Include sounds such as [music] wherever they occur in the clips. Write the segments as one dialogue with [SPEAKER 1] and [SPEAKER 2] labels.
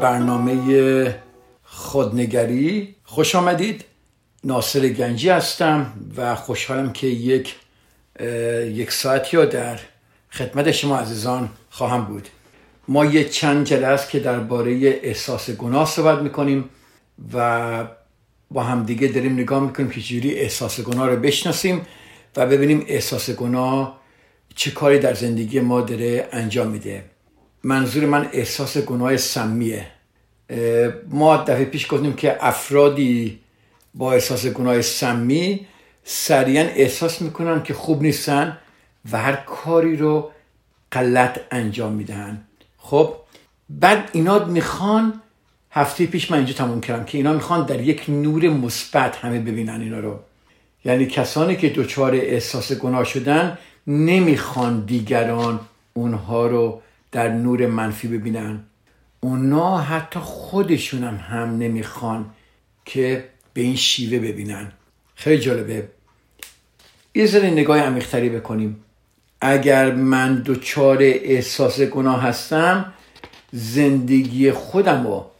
[SPEAKER 1] برنامه خودنگری. خوش آمدید. ناصر گنجی هستم و خوشحالم که یک یک ساعتی رو در خدمت شما عزیزان خواهم بود. ما یه چند جلسه که درباره احساس گناه صحبت می‌کنیم و با هم دیگه داریم نگاه می‌کنیم که چجوری احساس گناه رو بشناسیم و ببینیم احساس گناه چه کاری در زندگی ما داره انجام میده. منظور من احساس گناه سمیه. ما دفعه پیش گفتیم که افرادی با احساس گناه سمی سریعا احساس می‌کنن که خوب نیستن و هر کاری رو غلط انجام میدن خب بعد اینا می‌خوان هفته پیش من اینجا تموم کردم که اینا می‌خوان در یک نور مثبت همه ببینن اینا رو. یعنی کسانی که دچار احساس گناه شدن نمی‌خوان دیگران اونها رو در نور منفی ببینن. اونا حتی خودشون هم, نمی‌خوان که به این شیوه ببینن. خیلی جالبه. یه ذره نگاه عمیقتری بکنیم. اگر من دچار احساس گناه هستم زندگی خودم رو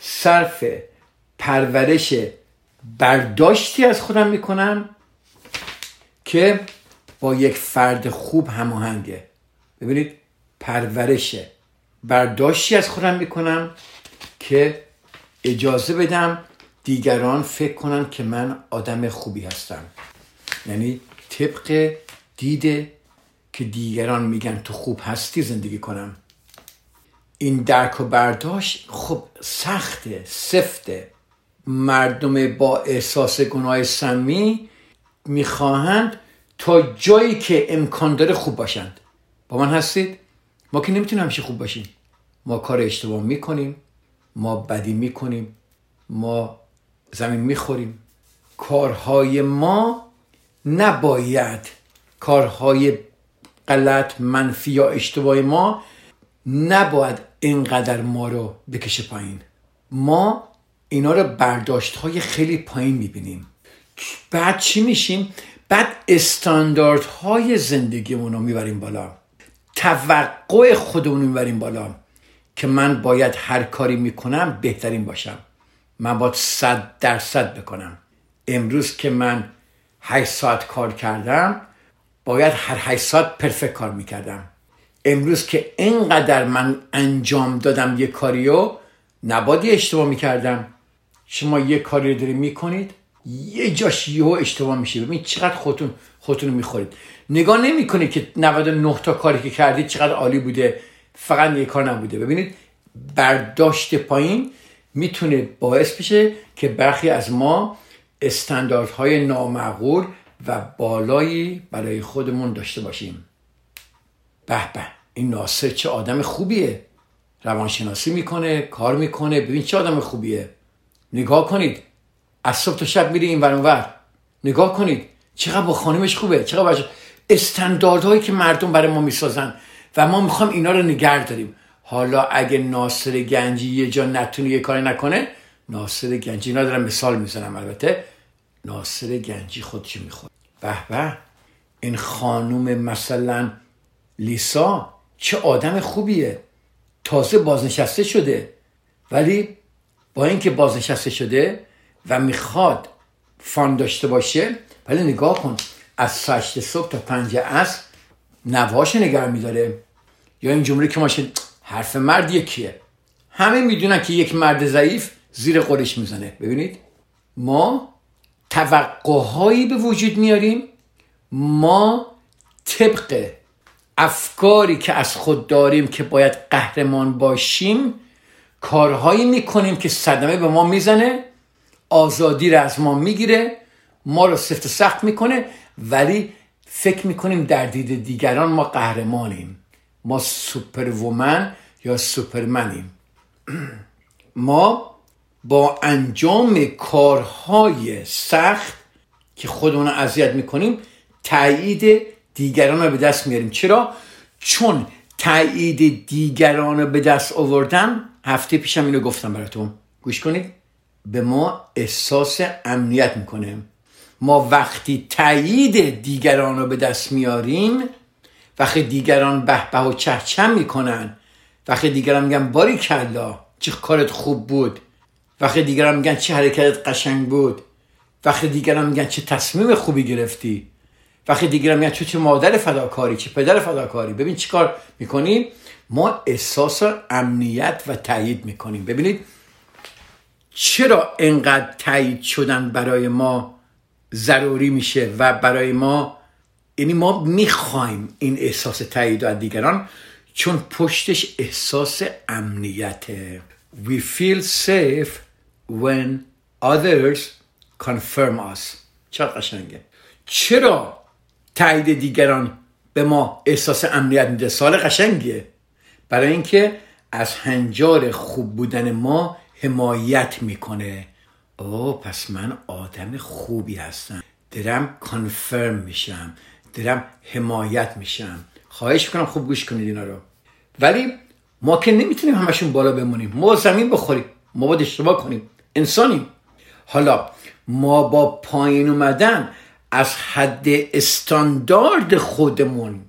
[SPEAKER 1] صرف پرورش برداشتی از خودم می‌کنم که با یک فرد خوب هماهنگه. ببینید پرورش برداشتی از خودم می‌کنم که اجازه بدم دیگران فکر کنن که من آدم خوبی هستم. یعنی طبق دیده که دیگران میگن تو خوب هستی زندگی کنم. این درک و برداشت خب سخته سفته. مردم با احساس گناه سمی می‌خواهند تا جایی که امکان داره خوب باشند. با من هستید؟ ما که نمی‌تونیم همیشه خوب باشیم. ما کار اشتباه می‌کنیم ما بدی می‌کنیم ما زمین می‌خوریم. کارهای ما نباید کارهای غلط منفی یا اشتباه ما نباید اینقدر ما رو بکشه پایین. ما اینا رو برداشت های خیلی پایین می‌بینیم. بعد چی میشیم؟ بعد استانداردهای زندگیمون رو می‌بریم بالا. توقع خودمون می‌بریم بالا که من باید هر کاری می‌کنم بهترین باشم. من باید صد درصد بکنم. امروز که من 8 ساعت کار کردم باید هر 8 ساعت پرفکت کار می‌کردم. امروز که اینقدر من انجام دادم یه کاریو نبادی اشتباه می‌کردم. شما یه کاری رو داری می‌کنید یه جاش یهو اشتباه میشه. ببین چقدر خودتون خودتون رو می‌خورید. نگاه نمی‌کنید که 99 تا کاری که کردید چقدر عالی بوده. فقط یه کار نبوده. ببینید برداشت پایین می‌تونه باعث بشه که برخی از ما استانداردهای نامعقول و بالایی برای خودمون داشته باشیم. به به این ناصر چه آدم خوبیه. روانشناسی می‌کنه کار می‌کنه. ببین چه آدم خوبیه. نگاه کنید. از صبح تا شب میره این ور نگاه کنید. چقدر با خانمش خوبه. چقدر باشه استانداردهایی که مردم برای ما می‌سازن و ما می‌خوام اینا رو نگر داریم. حالا اگه ناصر گنجی یه جا نتونه یه کاری نکنه ناصر گنجی اینا دارم مثال می‌زنم البته. ناصر گنجی خودش می‌خواد. به به این خانوم مثلا لیسا چه آدم خوبیه. تازه بازنشسته شده. ولی با اینکه بازنشسته شده و می‌خواد فان داشته باشه ولی نگاه کن. از سشت صبح تا پنج نواش نگر میداره. یا این جمله که ماشین حرف مرد یکیه. همه می‌دونن که یک مرد ضعیف زیر قرش می‌زنه. ببینید. ما توقعهایی به وجود میاریم. ما طبق افکاری که از خود داریم که باید قهرمان باشیم کارهایی می‌کنیم که صدمه به ما می‌زنه آزادی رو از ما می‌گیره ما رو سفت سخت می‌کنه. ولی فکر می‌کنیم در دید دیگران ما قهرمانیم. ما سوپرومن یا سوپرمنیم. [clears throat] ما با انجام کارهای سخت که خودمون رو اذیت می‌کنیم تایید دیگران رو به دست میاریم چرا؟ چون تایید دیگران رو به دست آوردن هفته پیشم اینو گفتم براتون. گوش کنید. به ما احساس امنیت می‌کنه. ما وقتی تایید دیگران رو به دست میاریم وقتی دیگران به به و چهچم می‌کنن وقتی دیگران میگن باری کلا چه کارت خوب بود. وقتی دیگران میگن چه حرکتت قشنگ بود. وقتی دیگران میگن چه تصمیم خوبی گرفتی. وقتی دیگران میگن چه مادر فداکاری چه پدر فداکاری. ببین چی کار می‌کنیم؟ ما احساس امنیت و تایید می‌کنیم. ببینید چرا انقدر تایید شدن برای ما ضروری میشه و برای ما یعنی ما می‌خوایم این احساس تایید از دیگران چون پشتش احساس امنیته. We feel safe when others confirm us. چقدر قشنگه؟ چرا تایید دیگران به ما احساس امنیت میده؟ سال قشنگیه. برای اینکه از هنجار خوب بودن ما حمایت می‌کنه. او پس من آدم خوبی هستم. درم کانفرم میشم. درم حمایت میشم. خواهش می‌کنم خوب گوش کنید اینا رو. ولی ما که نمی‌تونیم همشون بالا بمونیم. ما زمین بخوریم. ما باید اشتباه کنیم. انسانیم. حالا ما با پایین اومدن از حد استاندارد خودمون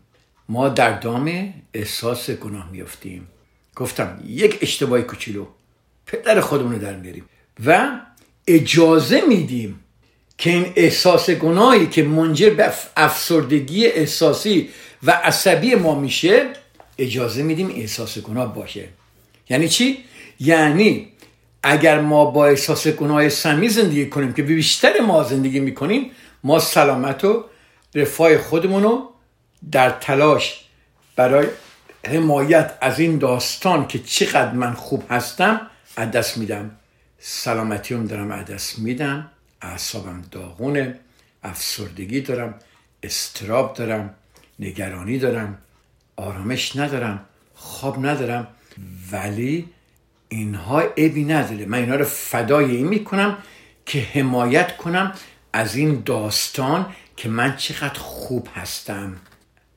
[SPEAKER 1] ما در دام احساس گناه میفتیم گفتم یک اشتباه کوچولو. پدر خودمون رو در میاریم. و اجازه میدیم که این احساس گناهی که منجر به افسردگی احساسی و عصبی ما میشه اجازه میدیم احساس گناه باشه یعنی چی؟ یعنی اگر ما با احساس گناه سمی زندگی کنیم که بیشتر ما زندگی می‌کنیم ما سلامت و رفاه خودمون رو در تلاش برای حمایت از این داستان که چقدر من خوب هستم از دست میدم سلامتیم دارم دست میدم اعصابم داغونه افسردگی دارم استراب دارم نگرانی دارم آرامش ندارم خواب ندارم ولی اینها عیبی نداره. من اینها رو فدای این می‌کنم که حمایت کنم از این داستان که من چقدر خوب هستم.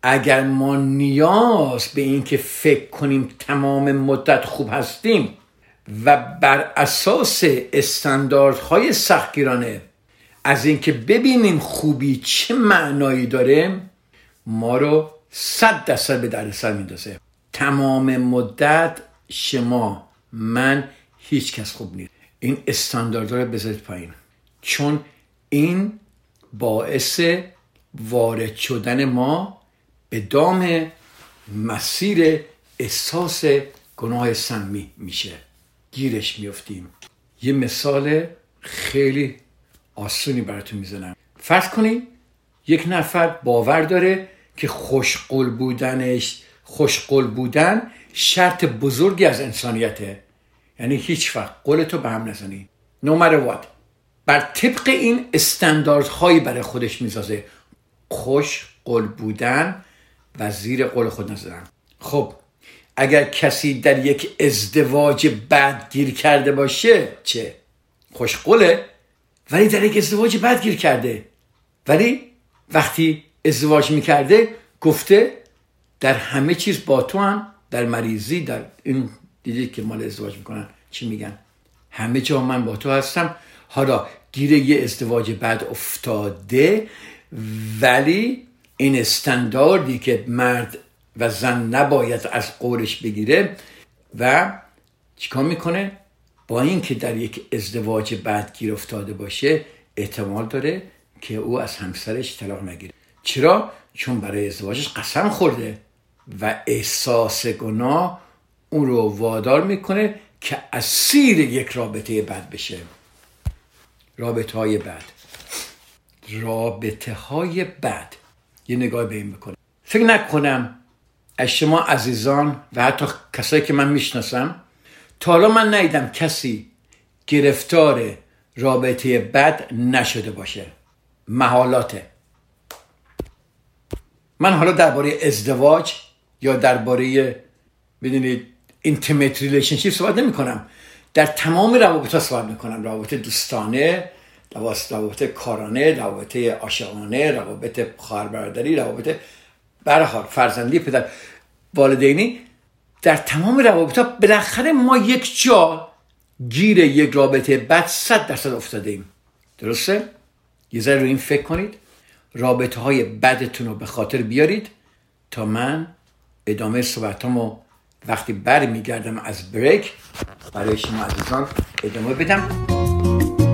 [SPEAKER 1] اگر ما نیاز به این که فکر کنیم تمام مدت خوب هستیم و بر اساس استانداردهای سختگیرانه از اینکه ببینیم خوبی چه معنایی داره ما رو صد درصد به دردسر میندازه. تمام مدت شما من هیچ کس خوب نیست. این استاندارد رو بذارید پایین. چون این باعث وارد شدن ما به دام مسیر احساس گناه سمی میشه. گیرش میفتیم یه مثال خیلی آسونی براتون می‌زنم. فرض کنید یک نفر باور داره که خوشقل بودنش خوشقل بودن شرط بزرگی از انسانیته. یعنی هیچ وقت قولتو به هم نزنی. No matter what. بر طبق این استانداردهایی برای خودش می‌سازه. خوش قل بودن و زیر قول خود نزدن خب اگر کسی در یک ازدواج بد گیر کرده باشه چه؟ خوشقله ولی در یک ازدواج بد گیر کرده. ولی وقتی ازدواج می‌کرده گفته در همه چیز با تو هم در مریضی در این دیدید که مال ازدواج می‌کنن چی میگن؟ همه جا من با تو هستم. حالا گیر یه ازدواج بد افتاده ولی این استانداردی که مرد و زن نباید از قولش بگیره و چیکار می‌کنه؟ با اینکه در یک ازدواج بعد گیر افتاده باشه احتمال داره که او از همسرش طلاق نگیره. چرا؟ چون برای ازدواجش قسم خورده و احساس گناه اون رو وادار می‌کنه که اسیر یک رابطه بد بشه. رابطه های بد. رابطه های بد. یه نگاه به این بکنه. فکر نکنم از شما عزیزان و حتی کسایی که من می‌شناسم تا حالا من ندیدم کسی گرفتار رابطه بد نشده باشه. محالاته. من حالا درباره ازدواج یا درباره بدونید intimate relationship صحبت نمی کنم در تمام روابط ها صحبت می کنم روابط دوستانه روابط کارانه روابط عاشقانه روابط خواهر برادری روابط برحال فرزندی پدر والدینی در تمام روابط ها بالاخره ما یک جا گیر یک رابطه بد صد درصد افتاده ایم درسته؟ یه ذره رو این فکر کنید. رابطه های بدتون رو به خاطر بیارید تا من ادامه صحبتامو وقتی بر میگردم از بریک برای شما عزیزان ادامه بدم.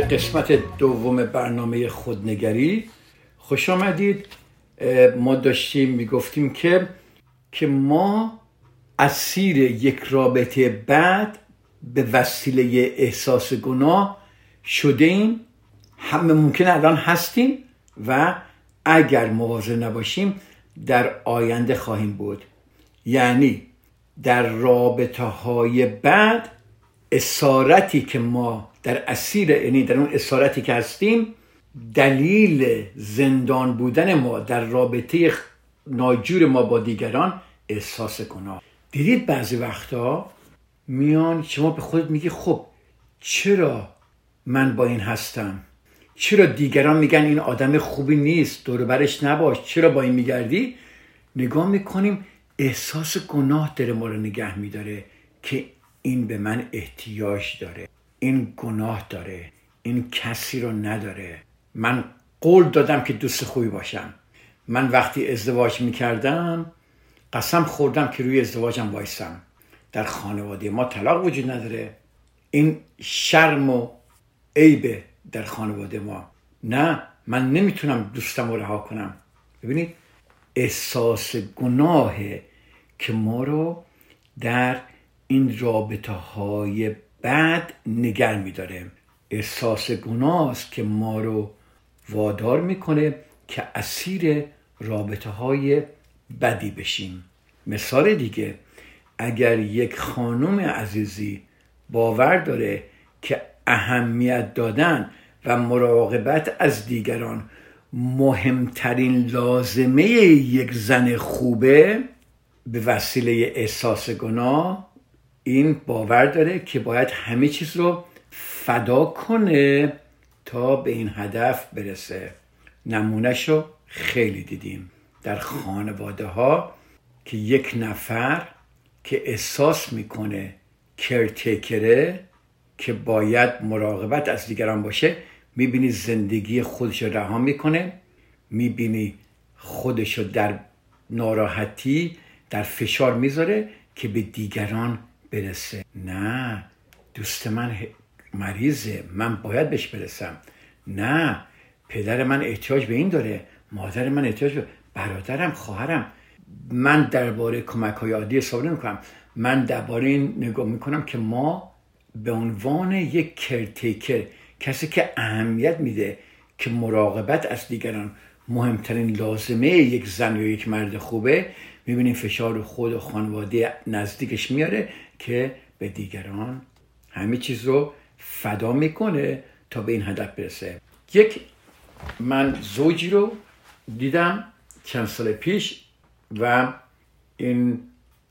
[SPEAKER 1] قسمت دوم برنامه خودنگری خوش آمدید. ما داشتیم می‌گفتیم که که ما اسیر یک رابطه بعد به وسیله احساس گناه شده ایم همه ممکن الان هستیم و اگر مواظب نباشیم در آینده خواهیم بود. یعنی در رابطه های بعد اسارتی که ما در اسیر یعنی در اون اسارتی که هستیم دلیل زندان بودن ما در رابطه ناجور ما با دیگران احساس گناه. دیدید بعضی وقتا میان شما به خودت میگی خب چرا من با این هستم؟ چرا دیگران میگن این آدم خوبی نیست دور برش نباش؟ چرا با این میگردی؟ نگاه می‌کنیم احساس گناه داره ما رو نگه میداره که این به من احتیاج داره. این گناه داره این کسی رو نداره. من قول دادم که دوست خوبی باشم. من وقتی ازدواج می‌کردم قسم خوردم که روی ازدواجم وایسم در خانواده ما طلاق وجود نداره. این شرم و عیبه در خانواده ما. نه من نمی‌تونم دوستم رو رها کنم. ببینید احساس گناهه که ما رو در این رابطه های بعد نگر میداره. احساس گناست که ما رو وادار می‌کنه که اسیر رابطه های بدی بشیم. مثال دیگه اگر یک خانم عزیزی باور داره که اهمیت دادن و مراقبت از دیگران مهمترین لازمه یک زن خوبه به وسیله احساس گناه این باور داره که باید همه چیز رو فدا کنه تا به این هدف برسه. نمونهش رو خیلی دیدیم در خانواده ها که یک نفر که احساس می‌کنه کرتکره که باید مراقبت از دیگران باشه می‌بینی زندگی خودش رو رها می‌کنه می‌بینی خودش رو در ناراحتی در فشار می‌ذاره که به دیگران برسه. نه دوست من مریضه. من باید بهش برسم. نه پدر من احتیاج به این داره. مادر من احتیاج به برادرم خواهرم. من درباره کمک های عادی حساب نمی من درباره این نگاه می‌کنم که ما به عنوان یک کرتیکر کسی که اهمیت میده که مراقبت از دیگران مهمترین لازمه یک زن یا یک مرد خوبه می‌بینیم فشار خود و خانواده نزدیکش میاره. که به دیگران همه چیز رو فدا می‌کنه تا به این هدف برسه. یک من زوجی رو دیدم چند سال پیش و این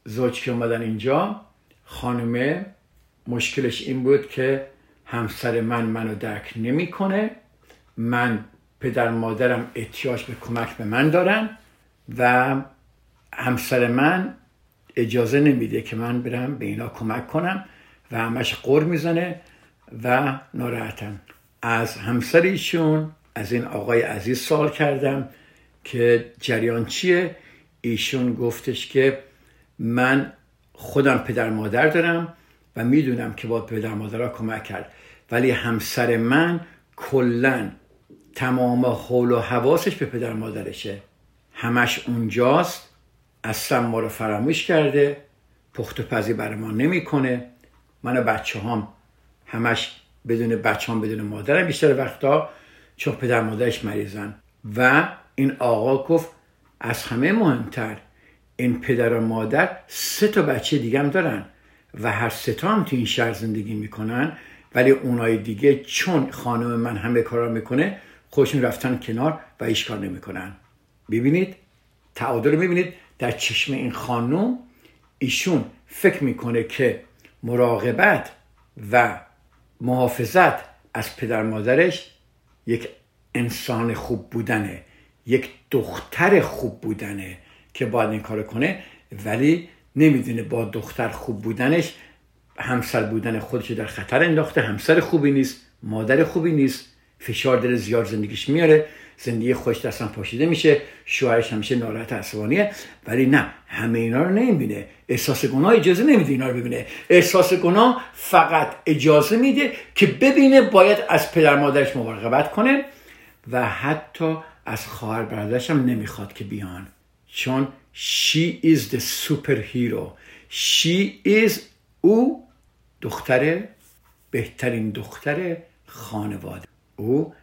[SPEAKER 1] زوج که اومدن اینجا خانمه مشکلش این بود که همسر من منو درک نمی‌کنه. من پدر مادرم احتیاج به کمک به من دارن و همسر من اجازه نمیده که من برم به اینا کمک کنم و همش قر می‌زنه و ناراحتم از همسر ایشون از این آقای عزیز سوال کردم که جریان چیه؟ ایشون گفتش که من خودم پدر مادر دارم و می‌دونم که با پدر مادرها کمک کرد. ولی همسر من کلا تمام حول و حواسش به پدر مادرشه. همش اونجاست. اصلا ما رو فراموش کرده پخت و پزی برای ما نمی‌کنه. من و بچه هم همش بدون بچه هم بدون مادرم بیشتر وقتا چون پدر مادرش مریضن. و این آقا گفت از همه مهمتر این پدر و مادر سه تا بچه دیگه هم دارن و هر سه تا هم تو این شهر زندگی می‌کنن. ولی اونای دیگه چون خانم من همه کارا می‌کنه خودشون رفتن کنار و هیچ کار نمی‌کنن. ببینید تعادل می‌بینید. در چشم این خانم ایشون فکر می‌کنه که مراقبت و محافظت از پدر مادرش یک انسان خوب بودنه یک دختر خوب بودنه که باید این کار کنه ولی نمی‌دونه با دختر خوب بودنش همسر بودن خودش در خطر انداخته همسر خوبی نیست مادر خوبی نیست فشار دل زیاد زندگیش میاره. زندگی خوش دستم پاشیده میشه شوهرش همیشه ناراحت عصبانیه. ولی نه همه اینا رو نمی‌بینه. احساس گناه اجازه نمیده اینا رو ببینه. احساس گناه فقط اجازه میده که ببینه باید از پدر مادرش مراقبت کنه و حتی از خواهر برادرش هم نمی‌خواد که بیان. چون she is the superhero. she is او دختر بهترین دختر خانواده. او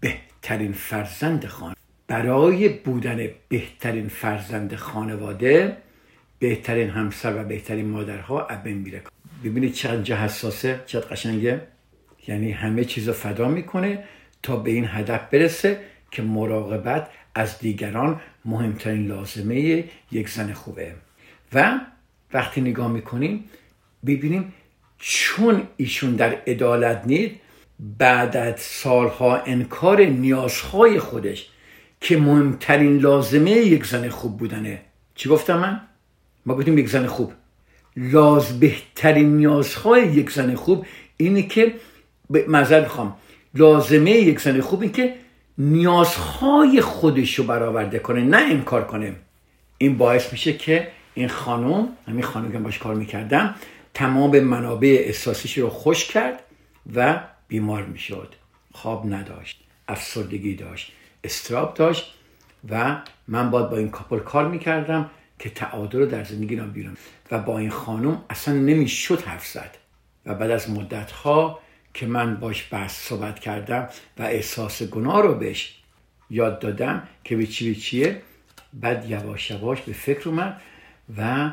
[SPEAKER 1] بهترین فرزند خانواده برای بودن بهترین فرزند خانواده بهترین همسر و بهترین مادرها ابن میره. ببینید چقدر حساسه چقدر قشنگه. یعنی همه چیز رو فدا می‌کنه تا به این هدف برسه که مراقبت از دیگران مهمترین لازمه یک زن خوبه. و وقتی نگاه می‌کنیم ببینیم چون ایشون در عدالت نید بعد از سالها انکار نیازهای خودش که مهمترین لازمه یک زن خوب بودنه. چی گفتم من؟ ما گفتیم یک زن خوب. لاز بهترین نیازهای یک زن خوب اینه که مذر می‌خوام. لازمه یک زن خوب این که نیازهای خودش رو برآورده کنه نه انکار کنه. این باعث میشه که این خانم همین خانم که باش کار می‌کردم تمام منابع احساسیش رو خوش کرد و بیمار می‌شد خواب نداشت افسردگی داشت استراب داشت و من باید با این کاپل کار می‌کردم که تعادل رو در زندگی را بیرون. و با این خانم اصلا نمی‌شد حرف زد. و بعد از مدت ها که من باش بحث صحبت کردم و احساس گناه رو بهش یاد دادم که به چی به چیه بعد یواش یواش به فکر اومد و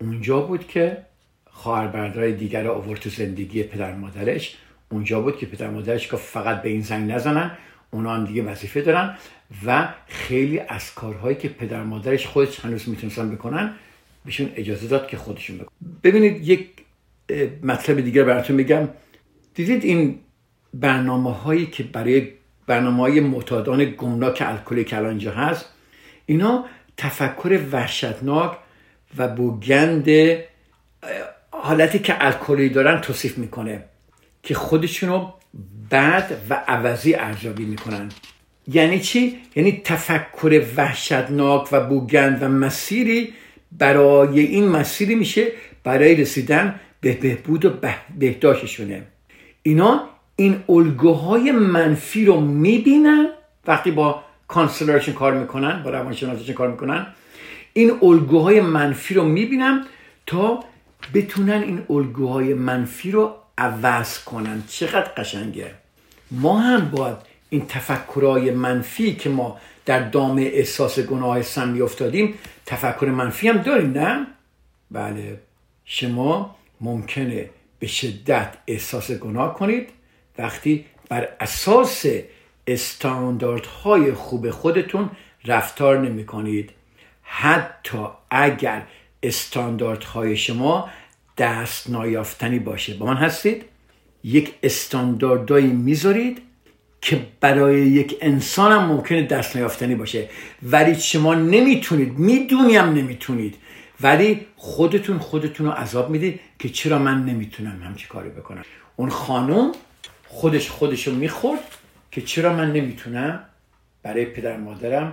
[SPEAKER 1] اونجا بود که خواهر برادرای دیگر آورد تو زندگی پدر مادرش. اونجا بود که پدر مادرش که فقط به این زنگ نزنن اونا هم دیگه وظیفه دارن و خیلی از کارهایی که پدر مادرش خودش هنوز می‌تونستن بکنن بهشون اجازه داد که خودشون بکنن. ببینید یک مطلب دیگر براتون میگم. دیدید این برنامه هایی که برای برنامه های معتادان گمناک الکلی که الان هست اینا تفکر وحشتناک و بوگند حالتی که الکلی دارن توصیف می‌کنه. که خودشونو بد و عوضی ارزیابی می‌کنن. یعنی چی؟ یعنی تفکر وحشتناک و بوگند و مسیری برای این مسیری میشه برای رسیدن به بهبود و بهداشتشونه. اینا این الگوهای منفی رو می‌بینن وقتی با کانسلرشن کار می‌کنن با روانشناسیشون کار می‌کنن؟ این الگوهای منفی رو می‌بینن تا بتونن این الگوهای منفی رو عوض کنن. چقدر قشنگه. ما هم باید این تفکرهای منفی که ما در دام احساس گناه سمی افتادیم تفکر منفی هم داریم نه؟ بله. شما ممکنه به شدت احساس گناه کنید. وقتی بر اساس استانداردهای خوب خودتون رفتار نمی کنید حتی اگر استانداردهای شما دست نایافتنی باشه. با من هستید. یک استانداردایی می‌ذارید که برای یک انسان هم ممکنه دست نیافتنی باشه. ولی شما نمی‌تونید می‌دونیم نمی‌تونید. ولی خودتون خودتون رو عذاب می‌دید که چرا من نمی‌تونم همچی کاری بکنم. اون خانم خودش خودش رو می‌خورد که چرا من نمی‌تونم برای پدر مادرم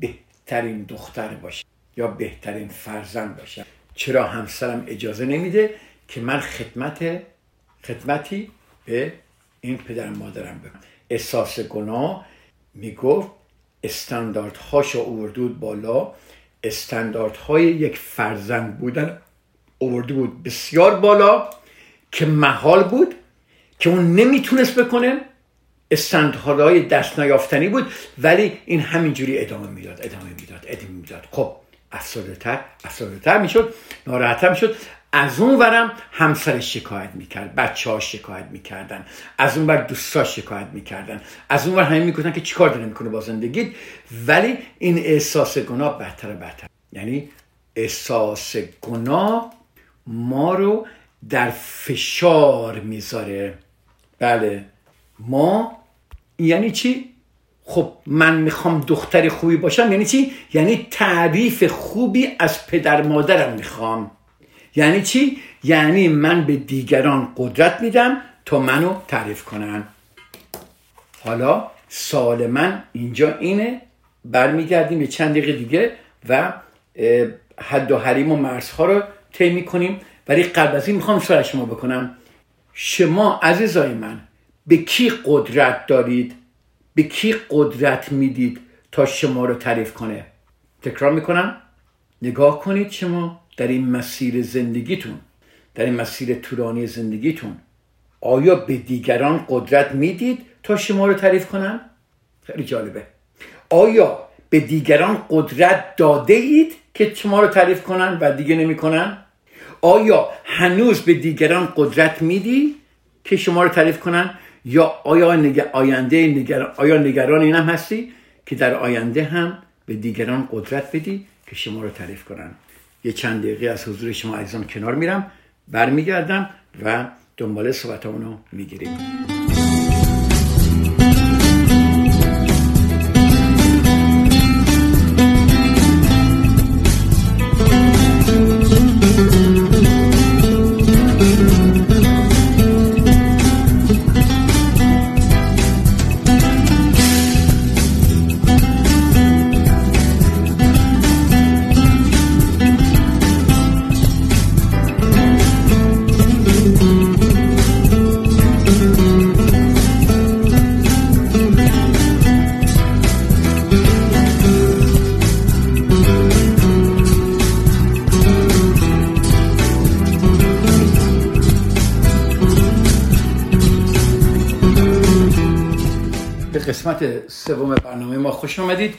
[SPEAKER 1] بهترین دختر باشه یا بهترین فرزند باشم. چرا همسرم اجازه نمیده که من خدمت خدمتی به این پدر مادرم بکنم احساس گناه می‌گفت استانداردهاش اووردود بالا. استانداردهای یک فرزند بودن اوورده بود بسیار بالا که محال بود که اون نمی‌تونست بکنه. استانداردهای دست نیافتنی بود ولی این همینجوری ادامه می‌داد ادامه می‌داد ادامه می‌داد. خب افسرده تر افسرده تر می‌شد ناراحتر می‌شد. از اون ورم همسرش شکایت می‌کرد بچه ها شکایت می‌کردن از اون ور دوستا شکایت می‌کردن از اون ور همین می‌گفتن که چیکار داره می‌کنه با زندگیت. ولی این احساس گناه بدتر بدتر. یعنی احساس گناه ما رو در فشار می‌ذاره. بله. ما یعنی چی؟ خب من می‌خوام دختر خوبی باشم یعنی چی؟ یعنی تعریف خوبی از پدر مادرم می‌خوام. یعنی چی؟ یعنی من به دیگران قدرت میدم تا منو تعریف کنن. حالا سال من اینجا اینه برمیگردیم به چند دقیقه دیگه و حد و حریم و مرزها رو طی می‌کنیم. ولی قبل از این می‌خوام سوال شما بکنم. شما عزیزای من به کی قدرت دارید؟ به کی قدرت می‌دید تا شما رو تعریف کنه تکرار می‌کنم نگاه کنید شما در این مسیر زندگیتون در این مسیر طولانی زندگیتون آیا به دیگران قدرت می‌دید تا شما رو تعریف کنن؟ خیلی جالبه آیا به دیگران قدرت داده اید که شما رو تعریف کنن و دیگه نمی‌کنن؟ آیا هنوز به دیگران قدرت میدی که شما رو تعریف کنن یا آیا آینده نگران آیا نگران این هم هستی که در آینده هم به دیگران قدرت بدی که شما رو تعریف کنن. یه چند دقیقه از حضور شما عزیزان کنار میرم برمیگردم و دنبال صحبتامونو می‌گیریم. خوش آمدید.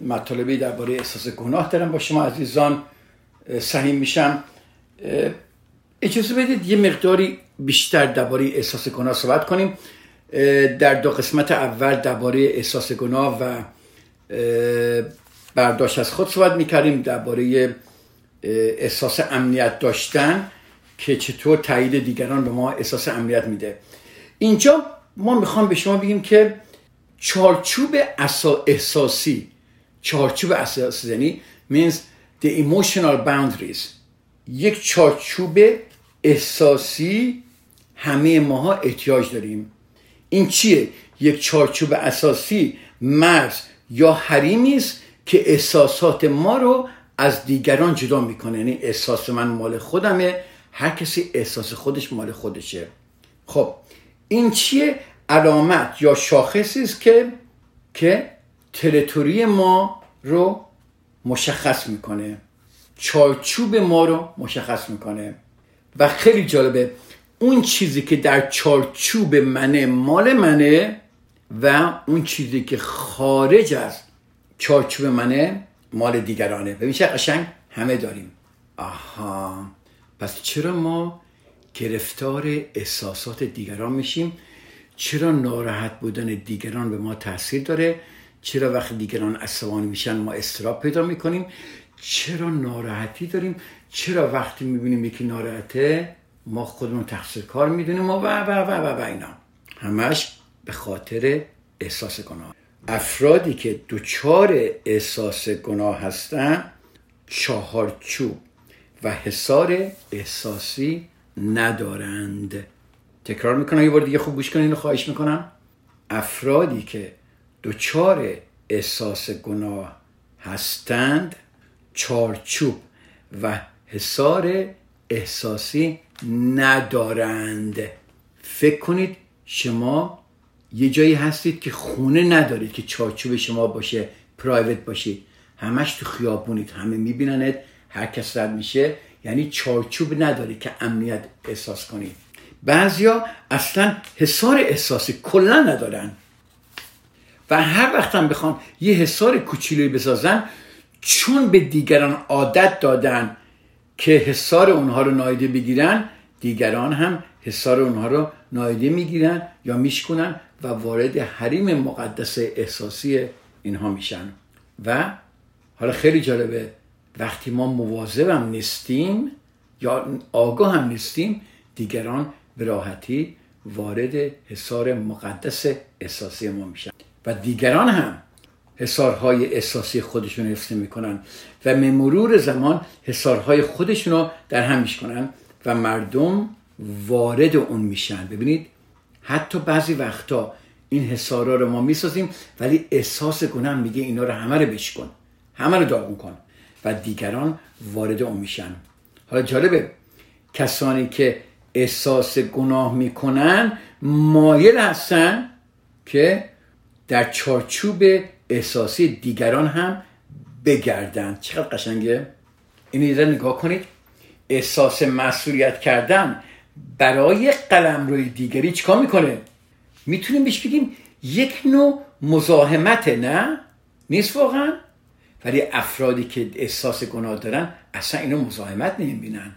[SPEAKER 1] مطالبی درباره احساس گناه دارم با شما عزیزان. سهیم میشم. اجازه بدید یه مقداری بیشتر درباره احساس گناه صحبت کنیم. در دو قسمت اول درباره احساس گناه و برداشت از خود صحبت می‌کردیم. درباره احساس امنیت داشتن که چطور تایید دیگران به ما احساس امنیت میده. اینجا ما می‌خوام به شما بگیم که چارچوب احساسی. چارچوب احساسی یعنی means the emotional boundaries. یک چارچوب احساسی همه ماها احتیاج داریم. این چیه؟ یک چارچوب اساسی مرز یا حریمی است که احساسات ما رو از دیگران جدا می‌کنه. یعنی احساس من مال خودمه هر کسی احساس خودش مال خودشه. خب این چیه؟ علامت یا شاخصی است که که تریتوری ما رو مشخص می‌کنه. چارچوب ما رو مشخص می‌کنه. و خیلی جالبه اون چیزی که در چارچوب منه مال منه و اون چیزی که خارج از چارچوب منه مال دیگرانه. ببین چه قشنگ همه داریم. آها. پس چرا ما گرفتار احساسات دیگران میشیم؟ چرا ناراحت بودن دیگران به ما تاثیر داره؟ چرا وقتی دیگران عصبانی میشن ما استراب پیدا می‌کنیم؟ چرا ناراحتی داریم؟ چرا وقتی می‌بینیم یکی ناراحته ما خودمون تقصیر کار می‌دونیم و و و و و, و اینا. همش به خاطر احساس گناه. افرادی که دچار احساس گناه هستن چهارچوب و حسار احساسی ندارند. تکرار می‌کنم یه بار دیگه خوب گوش کنین خواهش می‌کنم. افرادی که دچار احساس گناه هستند چارچوب و حسار احساسی ندارند. فکر کنید شما یه جایی هستید که خونه ندارید که چارچوب شما باشه پرایوت باشید همش تو خیابونید همه میبیننت هر کس رد میشه. یعنی چارچوب نداری که امنیت احساس کنید بعضیا اصلا حسار احساسی کلا ندارن. و هر وقت هم بخوان یه حسار کوچیلی بسازن چون به دیگران عادت دادن که حسار اونها رو نایده بگیرن دیگران هم حسار اونها رو نایده می‌گیرن یا میشکنن و وارد حریم مقدس احساسی اینها میشن. و حالا خیلی جالبه وقتی ما مواظبم نیستیم یا آگاه هم نیستیم دیگران به راحتی وارد حسار مقدس احساسی ما میشن. و دیگران هم حسارهای احساسی خودشون حفظ می‌کنن و به مرور زمان حسارهای خودشون رو در هم میشکنن و مردم وارد اون میشن. ببینید حتی بعضی وقتا این حسارا رو ما می‌سازیم ولی احساس گناه میگه اینا رو همه رو بشکن همه رو داغون کن و دیگران وارد اون میشن. حالا جالبه کسانی که احساس گناه می‌کنن مایل هستن که در چارچوب احساسی دیگران هم بگردن. چقدر قشنگه؟ این رو نگاه کنید. احساس مسئولیت کردن برای قلم روی دیگری چیکار می‌کنه؟ می‌تونیم بهش بگیم یک نوع مزاحمته نه؟ نیست واقعا؟ ولی افرادی که احساس گناه دارن اصلا اینو مزاحمت نمی‌بینن.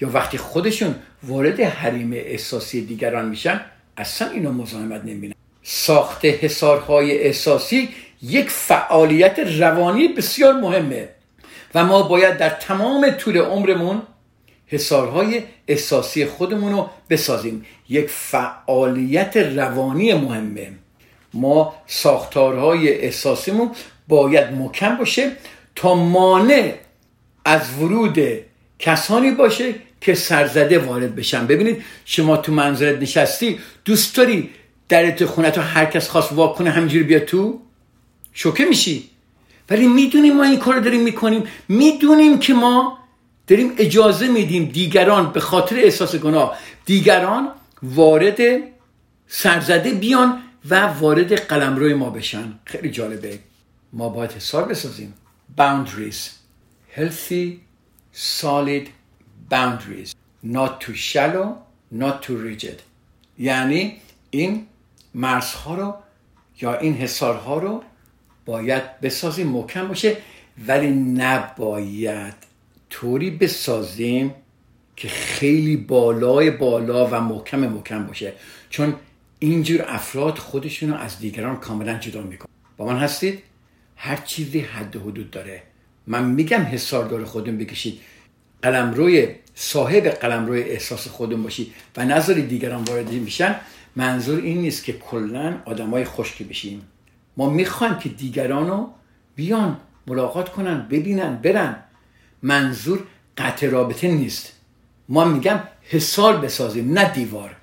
[SPEAKER 1] یا وقتی خودشون وارد حریم احساسی دیگران میشن اصلا اینو مزاحمت نمی‌بینن. ساخت حسارهای احساسی یک فعالیت روانی بسیار مهمه و ما باید در تمام طول عمرمون حسارهای احساسی خودمون رو بسازیم. یک فعالیت روانی مهمه. ما ساختارهای احساسیمون باید مکم باشه تا مانع از ورود کسانی باشه که سرزده وارد بشن. ببینید شما تو منظرت نشستی دوست داری درت خونه تو هر کس خواست واکنه همینجوری بیا تو؟ شوکه میشی. ولی می‌دونیم ما این کار داریم می‌کنیم. می‌دونیم که ما داریم اجازه میدیم دیگران به خاطر احساس گناه دیگران وارد سرزده بیان و وارد قلمروی ما بشن. خیلی جالبه. ما باید حساب بسازیم. Boundaries. Healthy solid boundaries not too shallow not too rigid. یعنی این مرزها رو یا این حسارها رو باید بسازیم محکم باشه ولی نباید طوری بسازیم که خیلی بالای بالا و محکم محکم باشه. چون اینجور افراد خودشون رو از دیگران کاملا جدا می‌کنن. با من هستید؟ هر چیزی حد و حدود داره. من میگم حسار داره خودون بکشید. قلمروی صاحب قلمروی احساس خودون باشید و نظر دیگران وارد میشن. منظور این نیست که کلا آدمای خشکی بشیم ما می‌خوایم که دیگران رو بیان ملاقات کنن ببینن برن. منظور قطع رابطه نیست. ما میگم حسار بسازیم نه دیوار.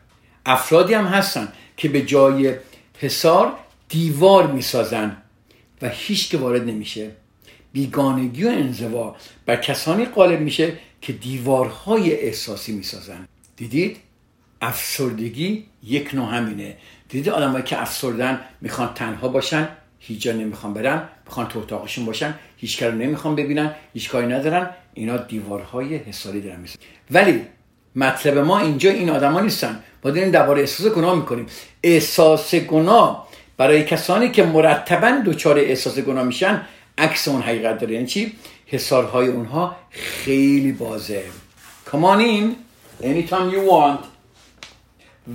[SPEAKER 1] افرادی هم هستن که به جای حسار دیوار می‌سازن و هیچ که وارد نمیشه. بیگانگی و انزوا بر کسانی غالب میشه که دیوارهای احساسی می‌سازن. دیدید؟ افسردگی یک نوع همینه. دیدید آدمایی که افسردن می‌خوان تنها باشن هیچ جا نمی‌خوان برن می‌خوان تو اتاقشون باشن هیچ کار نمی‌خوان ببینن هیچ کاری ندارن اینا دیوارهای حساری دارن می‌سازن. ولی مطلب ما اینجا این آدما نیستن. ما داریم درباره احساس گناه می‌کنیم. احساس گناه برای کسانی که مرتبا دچار احساس گناه میشن عکس اون حقیقت داره. یعنی چی؟ حسارهای اونها خیلی بازه. Come on in. Anytime you want.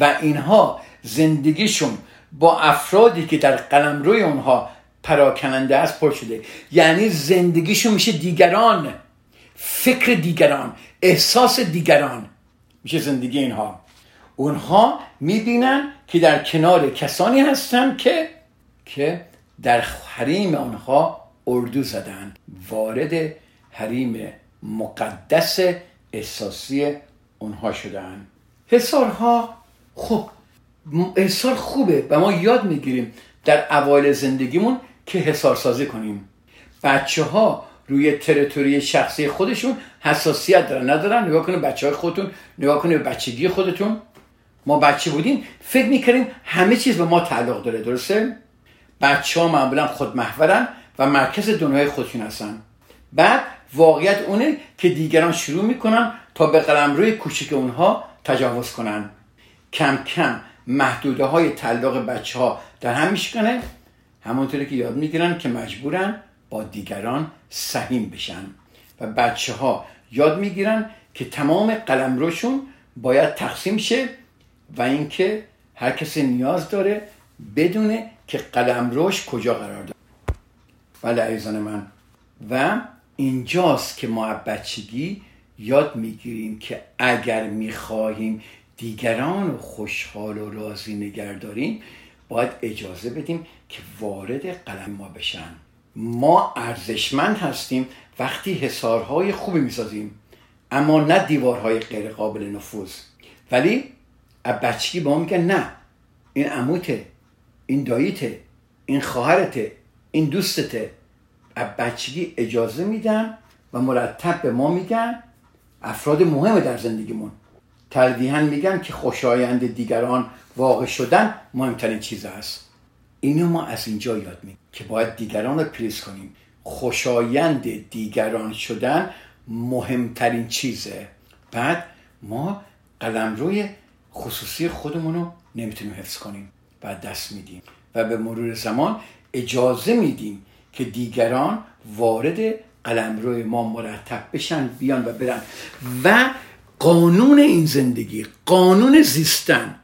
[SPEAKER 1] و اینها زندگیشون با افرادی که در قلمروی اونها پراکننده است پر شده. یعنی زندگیشون میشه دیگران. فکر دیگران. احساس دیگران. میشه زندگی اینها. اونها می‌بینن که در کنار کسانی هستن که که در حریم آنها اردو زدن. وارد حریم مقدس احساسی اونها شدن. حسارها خب حسار خوبه و ما یاد می‌گیریم در اوایل زندگیمون که حسار سازی کنیم. بچه ها روی تریتوری شخصی خودشون حساسیت دارن. ندارن؟ نگاه کنه بچه های خودتون نگاه به بچگی خودتون. ما بچه بودیم فکر می‌کردیم همه چیز به ما تعلق داره درسته؟ بچه ها معمولا خودمحورن. و مرکز دنیای خودشون هستن. بعد واقعیت اونه که دیگران شروع می‌کنن تا به قلم روی کوچک اونها تجاوز کنن. کم کم محدوده های تعلق بچه ها در هم میشکنه. همونطوری که یاد می‌گیرن که مجبورن با دیگران سهیم بشن. و بچه ها یاد می‌گیرن که تمام قلم روشون باید تقسیم شه و اینکه هر کسی نیاز داره بدونه که قلم روش کجا قرار داره. ولی عزیزان من. و اینجاست که ما بچگی یاد می‌گیریم که اگر می‌خواهیم دیگران خوشحال و راضی نگه داریم باید اجازه بدیم که وارد قلم ما بشن. ما ارزشمند هستیم وقتی حسارهای خوبی می‌سازیم اما نه دیوارهای غیر قابل نفوذ. ولی بچگی با ما میگن نه این عموته این داییته این خواهرته این دوستته. بچگی اجازه میدن و مرتب به ما میگن افراد مهم در زندگیمون. تلویحا میگن که خوشایند دیگران واقع شدن مهمترین چیز است. اینو ما از اینجا یاد میگیم که باید دیگران رو پریز کنیم. خوشایند دیگران شدن مهمترین چیزه. بعد ما قلم روی خصوصی خودمون رو نمی‌تونیم حفظ کنیم بعد دست میدیم و به مرور زمان اجازه میدیم که دیگران وارد قلمرو ما مرتب بشن بیان و برن. و قانون این زندگی قانون زیستن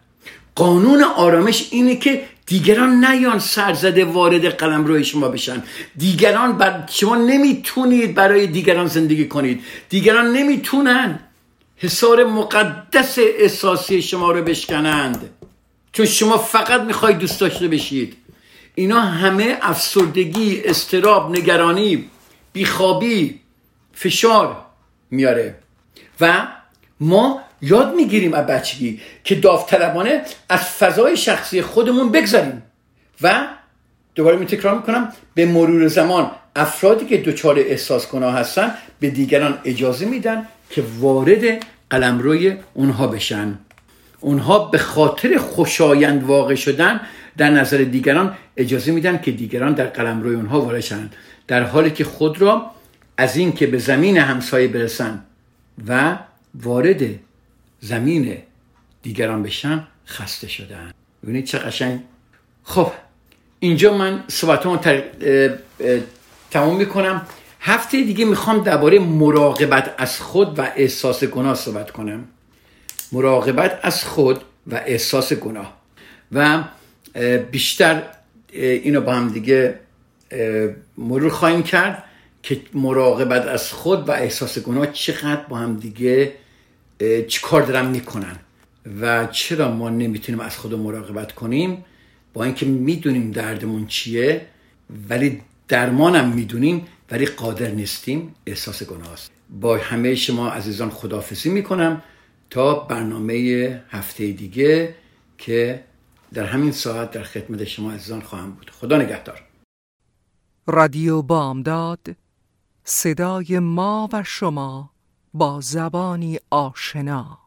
[SPEAKER 1] قانون آرامش اینه که دیگران نیان سرزده وارد قلم روی شما بشن. دیگران بر شما نمی‌تونید برای دیگران زندگی کنید. دیگران نمی‌تونن حسار مقدس احساسی شما رو بشکنند. چون شما فقط می‌خواید دوست داشته بشید. اینا همه افسردگی استراب نگرانی بیخوابی فشار میاره. و ما یاد می‌گیریم از بچگی که داوطلبانه از فضای شخصی خودمون بگذاریم و دوباره می تکرار می‌کنم به مرور زمان افرادی که دچار احساس گناه هستن به دیگران اجازه میدن که وارد قلمروی اونها بشن. اونها به خاطر خوشایند واقع شدن در نظر دیگران اجازه میدن که دیگران در قلم روی اونها وارد شدن در حالی که خود را از این که به زمین همسایه برسن و وارد زمین دیگران بشن خسته شدن. ببینید چه قشنگ. خب اینجا من صحبتمو تمام می‌کنم. هفته دیگه می‌خوام درباره مراقبت از خود و احساس گناه صحبت کنم. مراقبت از خود و احساس گناه. و بیشتر اینو با هم دیگه مرور خواهیم کرد که مراقبت از خود و احساس گناه چقدر با هم دیگه کار دارن می‌کنن و چرا ما نمی‌تونیم از خود مراقبت کنیم؟ با اینکه می‌دونیم دردمون چیه ولی درمانم می‌دونیم ولی قادر نیستیم. احساس گناه است با همه شما عزیزان خدافزی می‌کنم تا برنامه هفته دیگه که در همین ساعت در خدمت شما عزیزان خواهم بود. خدا نگهدار.
[SPEAKER 2] رادیو بامداد صدای ما و شما با زبانی آشنا.